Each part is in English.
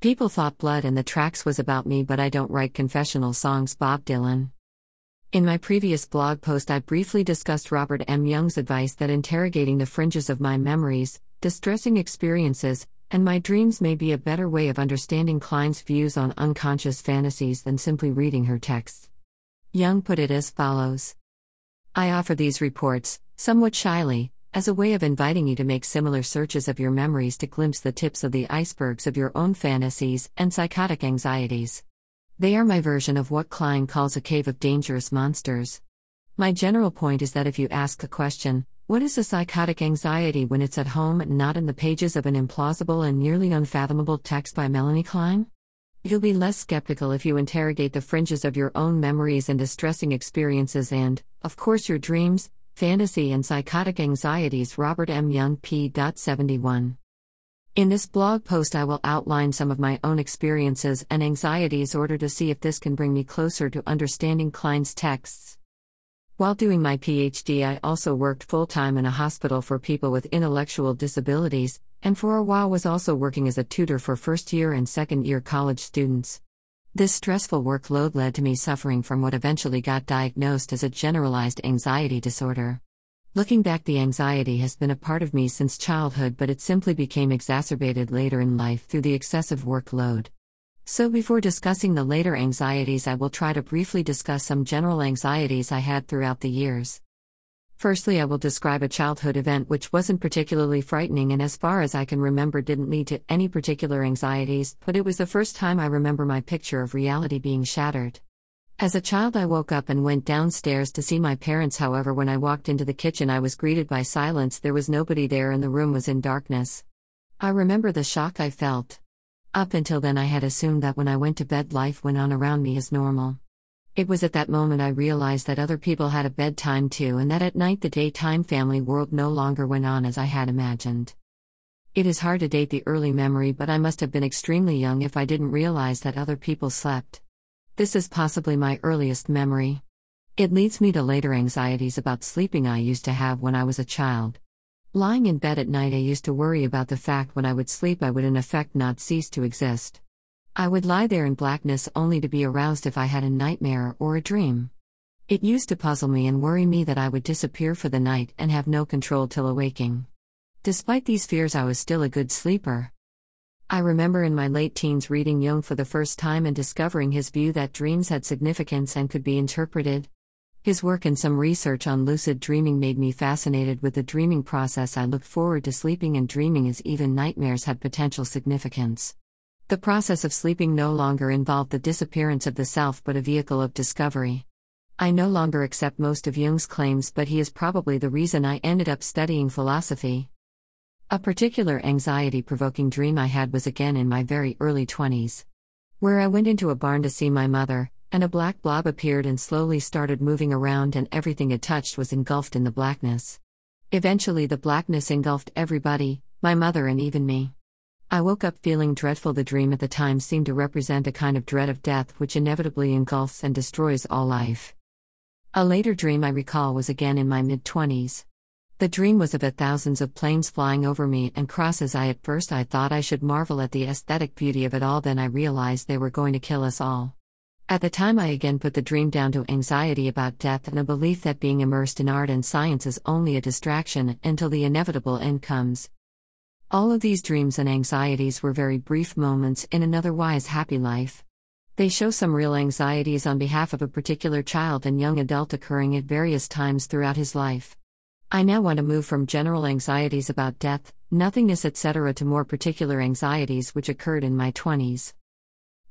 People thought Blood on the Tracks was about me, but I don't write confessional songs, Bob Dylan. In my previous blog post, I briefly discussed Robert M. Young's advice that interrogating the fringes of my memories, distressing experiences, and my dreams may be a better way of understanding Klein's views on unconscious fantasies than simply reading her texts. Young put it as follows I offer these reports, somewhat shyly, as a way of inviting you to make similar searches of your memories to glimpse the tips of the icebergs of your own fantasies and psychotic anxieties. They are my version of what Klein calls a cave of dangerous monsters. My general point is that if you ask a question, what is a psychotic anxiety when it's at home and not in the pages of an implausible and nearly unfathomable text by Melanie Klein? You'll be less skeptical if you interrogate the fringes of your own memories and distressing experiences and, of course, your dreams, fantasy, and psychotic anxieties. Robert M. Young, p. 71. In this blog post, I will outline some of my own experiences and anxieties in order to see if this can bring me closer to understanding Klein's texts. While doing my PhD, I also worked full time in a hospital for people with intellectual disabilities, and for a while was also working as a tutor for first year and second year college students. This stressful workload led to me suffering from what eventually got diagnosed as a generalized anxiety disorder. Looking back, the anxiety has been a part of me since childhood, but it simply became exacerbated later in life through the excessive workload. So, before discussing the later anxieties, I will try to briefly discuss some general anxieties I had throughout the years. Firstly, I will describe a childhood event which wasn't particularly frightening and, as far as I can remember, didn't lead to any particular anxieties, but it was the first time I remember my picture of reality being shattered. As a child, I woke up and went downstairs to see my parents. However, when I walked into the kitchen, I was greeted by silence. There was nobody there and the room was in darkness. I remember the shock I felt. Up until then, I had assumed that when I went to bed, life went on around me as normal. It was at that moment I realized that other people had a bedtime too, and that at night the daytime family world no longer went on as I had imagined. It is hard to date the early memory, but I must have been extremely young if I didn't realize that other people slept. This is possibly my earliest memory. It leads me to later anxieties about sleeping I used to have when I was a child. Lying in bed at night, I used to worry about the fact when I would sleep, I would in effect not cease to exist. I would lie there in blackness only to be aroused if I had a nightmare or a dream. It used to puzzle me and worry me that I would disappear for the night and have no control till awaking. Despite these fears, I was still a good sleeper. I remember in my late teens reading Jung for the first time and discovering his view that dreams had significance and could be interpreted. His work and some research on lucid dreaming made me fascinated with the dreaming process. I looked forward to sleeping and dreaming as even nightmares had potential significance. The process of sleeping no longer involved the disappearance of the self but a vehicle of discovery. I no longer accept most of Jung's claims, but he is probably the reason I ended up studying philosophy. A particular anxiety provoking dream I had was again in my very early 20s. Where I went into a barn to see my mother, and a black blob appeared and slowly started moving around, and everything it touched was engulfed in the blackness. Eventually, the blackness engulfed everybody, my mother, and even me. I woke up feeling dreadful. The dream at the time seemed to represent a kind of dread of death which inevitably engulfs and destroys all life. A later dream I recall was again in my mid 20s. The dream was of a thousands of planes flying over me and crosses. I at first I thought I should marvel at the aesthetic beauty of it all, then I realized they were going to kill us all. At the time, I again put the dream down to anxiety about death and a belief that being immersed in art and science is only a distraction until the inevitable end comes. All of these dreams and anxieties were very brief moments in an otherwise happy life. They show some real anxieties on behalf of a particular child and young adult occurring at various times throughout his life. I now want to move from general anxieties about death, nothingness, etc., to more particular anxieties which occurred in my 20s.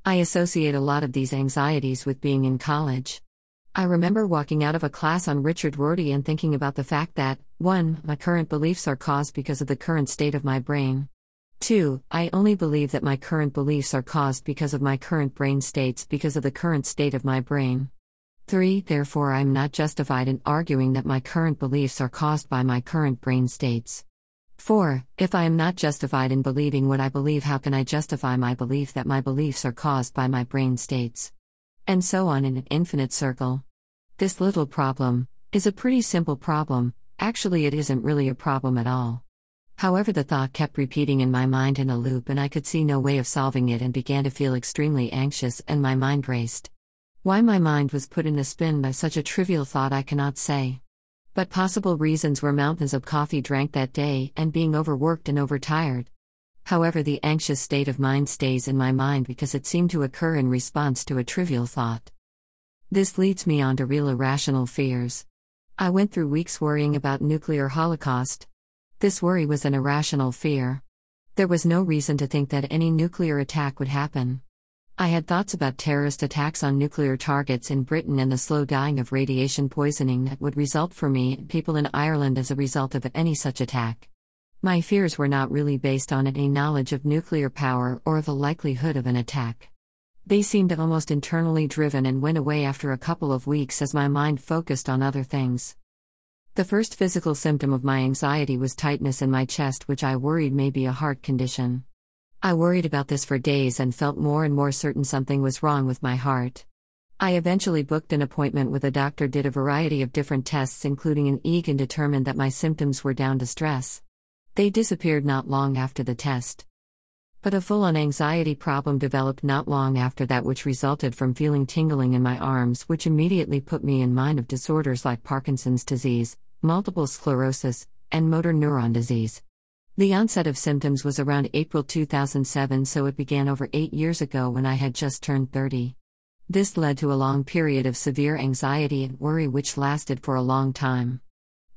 I associate a lot of these anxieties with being in college. I remember walking out of a class on Richard Rorty and thinking about the fact that 1. My current beliefs are caused because of the current state of my brain. 2. I only believe that my current beliefs are caused because of my current brain states because of the current state of my brain. 3. Therefore, I am not justified in arguing that my current beliefs are caused by my current brain states. 4. If I am not justified in believing what I believe, how can I justify my belief that my beliefs are caused by my brain states? And so on in an infinite circle. This little problem is a pretty simple problem, actually, it isn't really a problem at all. However, the thought kept repeating in my mind in a loop, and I could see no way of solving it and began to feel extremely anxious, and my mind raced. Why my mind was put in a spin by such a trivial thought, I cannot say. But possible reasons were mountains of coffee drank that day and being overworked and overtired. However, the anxious state of mind stays in my mind because it seemed to occur in response to a trivial thought. This leads me on to real irrational fears. I went through weeks worrying about nuclear holocaust. This worry was an irrational fear. There was no reason to think that any nuclear attack would happen. I had thoughts about terrorist attacks on nuclear targets in Britain and the slow dying of radiation poisoning that would result for me and people in Ireland as a result of any such attack. My fears were not really based on any knowledge of nuclear power or the likelihood of an attack. They seemed almost internally driven and went away after a couple of weeks as my mind focused on other things. The first physical symptom of my anxiety was tightness in my chest, which I worried may be a heart condition. I worried about this for days and felt more and more certain something was wrong with my heart. I eventually booked an appointment with a doctor, did a variety of different tests, including an EEG, and determined that my symptoms were down to stress. They disappeared not long after the test. But a full on anxiety problem developed not long after that, which resulted from feeling tingling in my arms, which immediately put me in mind of disorders like Parkinson's disease, multiple sclerosis, and motor neuron disease. The onset of symptoms was around April 2007, so it began over eight years ago when I had just turned 30. This led to a long period of severe anxiety and worry, which lasted for a long time.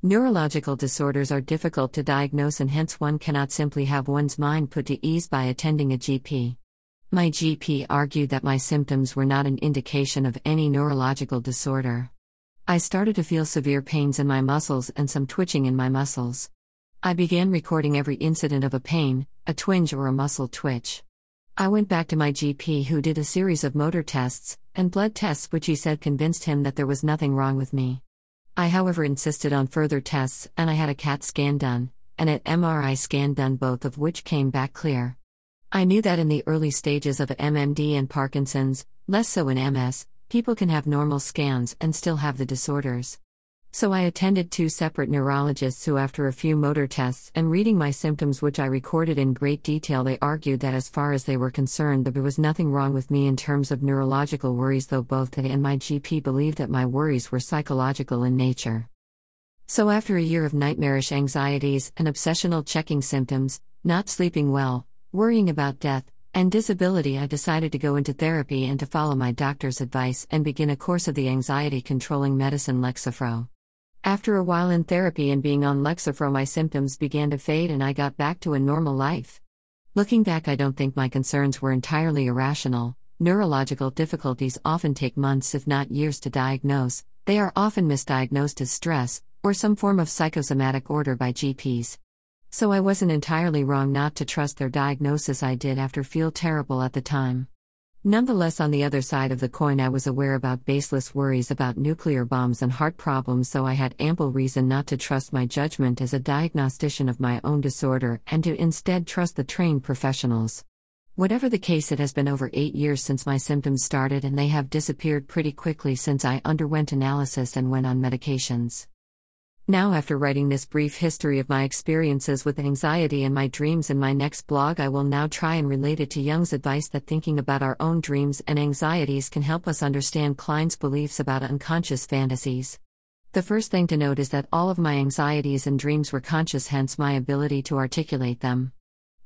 Neurological disorders are difficult to diagnose, and hence one cannot simply have one's mind put to ease by attending a GP. My GP argued that my symptoms were not an indication of any neurological disorder. I started to feel severe pains in my muscles and some twitching in my muscles. I began recording every incident of a pain, a twinge, or a muscle twitch. I went back to my GP, who did a series of motor tests and blood tests, which he said convinced him that there was nothing wrong with me. I, however, insisted on further tests, and I had a CAT scan done, and an MRI scan done, both of which came back clear. I knew that in the early stages of MND and Parkinson's, less so in MS, people can have normal scans and still have the disorders. So I attended two separate neurologists who, after a few motor tests and reading my symptoms, which I recorded in great detail, they argued that as far as they were concerned, there was nothing wrong with me in terms of neurological worries, though both they and my GP believed that my worries were psychological in nature. So, after a year of nightmarish anxieties and obsessional checking symptoms, not sleeping well, worrying about death, and disability, I decided to go into therapy and to follow my doctor's advice and begin a course of the anxiety controlling medicine Lexapro. After a while in therapy and being on Lexapro, my symptoms began to fade and I got back to a normal life. Looking back, I don't think my concerns were entirely irrational. Neurological difficulties often take months, if not years, to diagnose. They are often misdiagnosed as stress or some form of psychosomatic order by GPs. So I wasn't entirely wrong not to trust their diagnosis. I did after feel terrible at the time. Nonetheless, on the other side of the coin, I was aware about baseless worries about nuclear bombs and heart problems, so I had ample reason not to trust my judgment as a diagnostician of my own disorder and to instead trust the trained professionals. Whatever the case, it has been over eight years since my symptoms started, and they have disappeared pretty quickly since I underwent analysis and went on medications. Now, after writing this brief history of my experiences with anxiety and my dreams in my next blog, I will now try and relate it to Young's advice that thinking about our own dreams and anxieties can help us understand Klein's beliefs about unconscious fantasies. The first thing to note is that all of my anxieties and dreams were conscious, hence my ability to articulate them.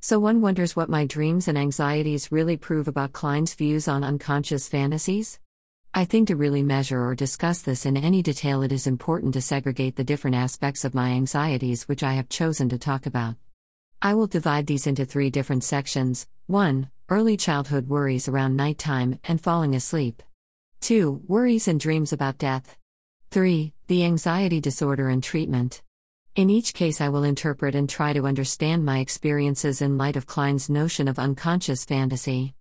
So one wonders what my dreams and anxieties really prove about Klein's views on unconscious fantasies? I think to really measure or discuss this in any detail, it is important to segregate the different aspects of my anxieties which I have chosen to talk about. I will divide these into three different sections 1. Early childhood worries around nighttime and falling asleep. 2. Worries and dreams about death. 3. The anxiety disorder and treatment. In each case, I will interpret and try to understand my experiences in light of Klein's notion of unconscious fantasy.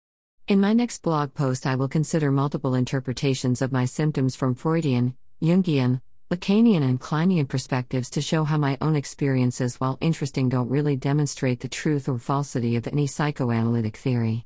In my next blog post, I will consider multiple interpretations of my symptoms from Freudian, Jungian, Lacanian, and Kleinian perspectives to show how my own experiences, while interesting, don't really demonstrate the truth or falsity of any psychoanalytic theory.